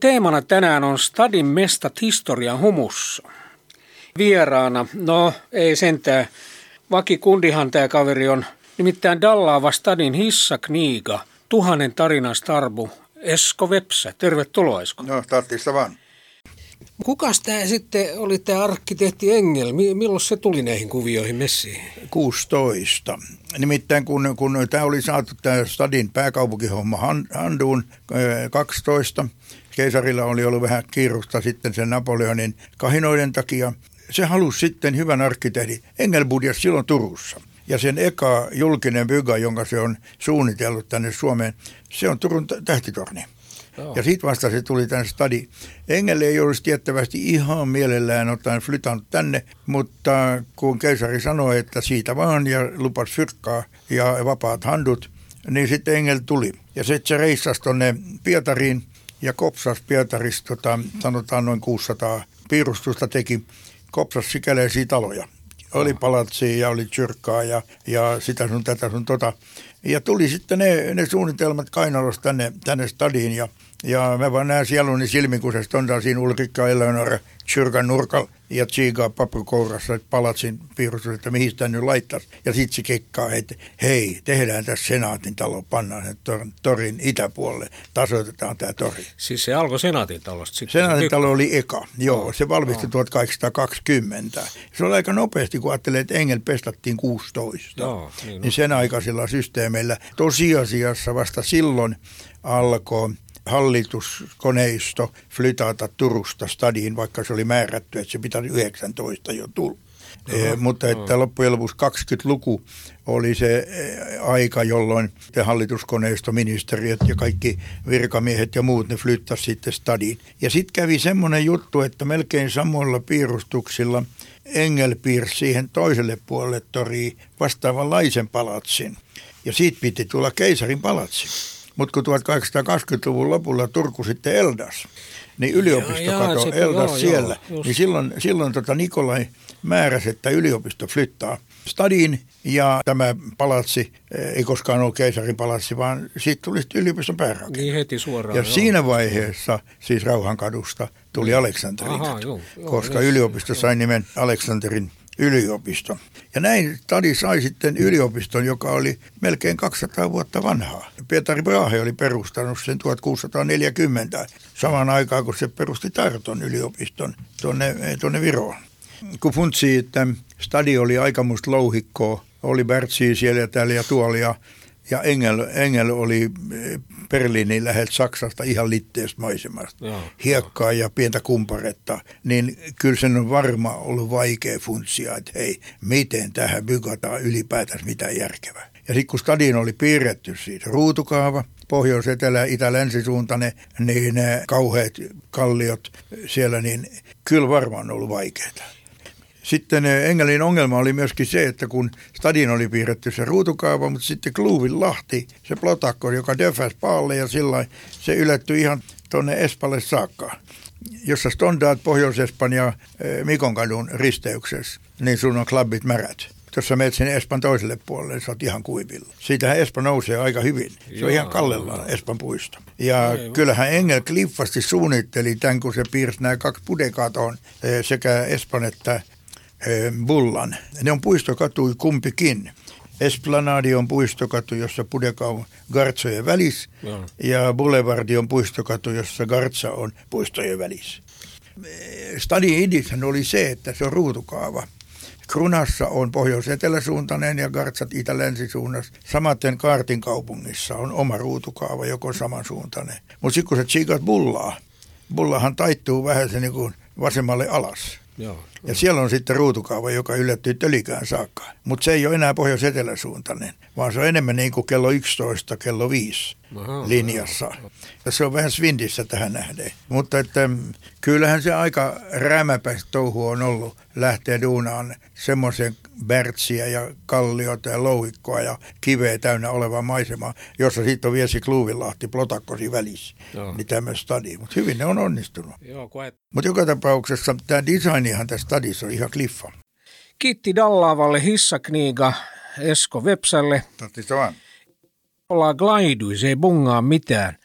Teemana tänään on Stadin mestat historian humussa. Vieraana, no ei sentään, vakikundihan tämä kaveri on, nimittäin Dallaava Stadin hissakniiga, tuhannen tarinan starbu, Esko Vepsä. Tervetuloa Esko. No, tarttista vaan. Kukas tämä sitten oli tämä arkkitehti Engel? Milloin se tuli näihin kuvioihin messiin? 16. Nimittäin kun, kun tämä oli saatu tämä Stadin pääkaupunkihomma handuun 12, keisarilla oli ollut vähän kiirusta sitten sen Napoleonin kahinoiden takia. Se halusi sitten hyvän arkkitehdin. Engelbudias silloin Turussa. Ja sen eka julkinen byga, jonka se on suunnitellut tänne Suomeen, se on Turun tähtitorni. Ja sitten vasta se tuli tänne stadi. Engel ei olisi tiettävästi ihan mielellään ottaen flytannut tänne, mutta kun keisari sanoi, että siitä vaan ja lupas fyrkkaa ja vapaat handut, niin sitten Engel tuli. Ja se, se reissasi tuonne Pietariin ja kopsas Pietarista, tota, sanotaan noin 600 piirustusta teki, kopsas sikäleisiä taloja. Oli palatsia ja oli tjyrkkaa ja, ja sitä sun tätä sun tota. Ja tuli sitten ne, ne suunnitelmat kainalosta tänne, tänne stadiin ja ja mä vaan näen sieluni silmin, kun se on siinä Ulrikka Eleonora Tjyrkan nurkalla ja Tsiigaa paprukourassa, että palatsin piirustus, että mihin sitä nyt laittaisi. Ja sitten se kekkaa, että hei, tehdään tässä senaatin talo, pannaan sen tor, torin itäpuolelle, tasoitetaan tämä tori. Siis se alkoi senaatin talosta? Senaatin talo oli eka, joo, se valmistui no. 1820. Se oli aika nopeasti, kun ajattelee, että Engel pestattiin 16. Joo, niin, niin sen aikaisilla systeemeillä. Tosiasiassa vasta silloin alkoi hallituskoneisto flytata Turusta stadiin, vaikka se oli määrätty, että se pitäisi 19 jo tulla. Eh, mutta että loppujen lopuksi 20-luku oli se eh, aika, jolloin hallituskoneisto, ministeriöt ja kaikki virkamiehet ja muut, ne flyttasi sitten stadiin. Ja sitten kävi semmoinen juttu, että melkein samoilla piirustuksilla Engel piirsi siihen toiselle puolelle toriin vastaavanlaisen palatsin. Ja siitä piti tulla keisarin palatsi. Mutta kun 1820-luvun lopulla Turku sitten Eldas, niin yliopisto jaa, kato Eldas joo, siellä, joo, niin silloin, silloin tota Nikolai määräsi, että yliopisto flyttaa stadiin ja tämä palatsi ei koskaan ollut keisarin palatsi, vaan siitä tuli yliopiston päärakenne. Niin heti suoraan. Ja joo. siinä vaiheessa siis Rauhankadusta tuli Aleksanterin, koska yliopisto sai nimen Aleksanterin yliopisto. Ja näin Tadi sai sitten yliopiston, joka oli melkein 200 vuotta vanhaa. Pietari Brahe oli perustanut sen 1640 samaan aikaan, kun se perusti Tarton yliopiston tuonne, tuonne Viroon. Kun funtsi, että stadi oli aikamusta louhikkoa, oli Bertsi siellä ja täällä ja tuolla ja ja Engel, Engel oli eh, Berliinin läheltä Saksasta ihan litteestä maisemasta. Joo, Hiekkaa joo. ja pientä kumparetta. Niin kyllä sen on varma ollut vaikea funtsia, että hei, miten tähän bygataan ylipäätänsä mitään järkevää. Ja sitten kun stadion oli piirretty siitä ruutukaava, pohjois-, etelä-, itä-länsisuuntainen, niin ne kauheat kalliot siellä, niin kyllä varmaan on ollut vaikeaa. Sitten eh, Engelin ongelma oli myöskin se, että kun stadin oli piirretty se ruutukaava, mutta sitten Kluuvin Lahti, se plotakko, joka döfäs paalle ja sillä se ylettyi ihan tuonne Espalle saakka jossa stondaat Pohjois-Espanja eh, Mikonkadun risteyksessä, niin sun on klubit märät. Jos sä menet sinne Espan toiselle puolelle, sä oot ihan kuivilla. Siitähän Espa nousee aika hyvin. Se Joo, on ihan kallellaan Espan puisto. Ja Ei, kyllähän Engel kliffasti suunnitteli tämän, kun se piirsi nämä kaksi pudekatoon eh, sekä Espan että bullan. Ne on puistokatui kumpikin. Esplanadi on puistokatu, jossa Pudeka on Gartsojen välissä, no. ja Boulevardi on puistokatu, jossa Gartsa on puistojen välissä. Eh, Stadi idithän oli se, että se on ruutukaava. Krunassa on pohjois-eteläsuuntainen ja Gartsat itä-länsisuunnassa. Samaten Kaartin kaupungissa on oma ruutukaava, joko samansuuntainen. Mutta sitten kun sä tsiikat bullaa, bullahan taittuu vähän se niin kuin vasemmalle alas. Joo. Ja siellä on sitten ruutukaava, joka yllättyy tölikään saakka. Mutta se ei ole enää pohjois-eteläsuuntainen, vaan se on enemmän niin kuin kello 11, kello 5 aha, linjassa. Ja se on vähän svindissä tähän nähden. Mutta että, mm, kyllähän se aika rämäpäistä touhu on ollut lähteä duunaan semmoisen bärtsiä ja kalliota ja louhikkoa ja kiveä täynnä olevaa maisemaa, jossa sitten on Viesi Kluuvilahti Plotakkosi välissä. Joo. Niin tämmöinen stadi. Mutta hyvin ne on onnistunut. Mutta joka tapauksessa tämä designihan tässä stadissa on ihan kliffa. Kiitti Dallaavalle hissakniiga Esko Vepsälle. Totti vaan. Ollaan glaidu, se ei bungaa mitään.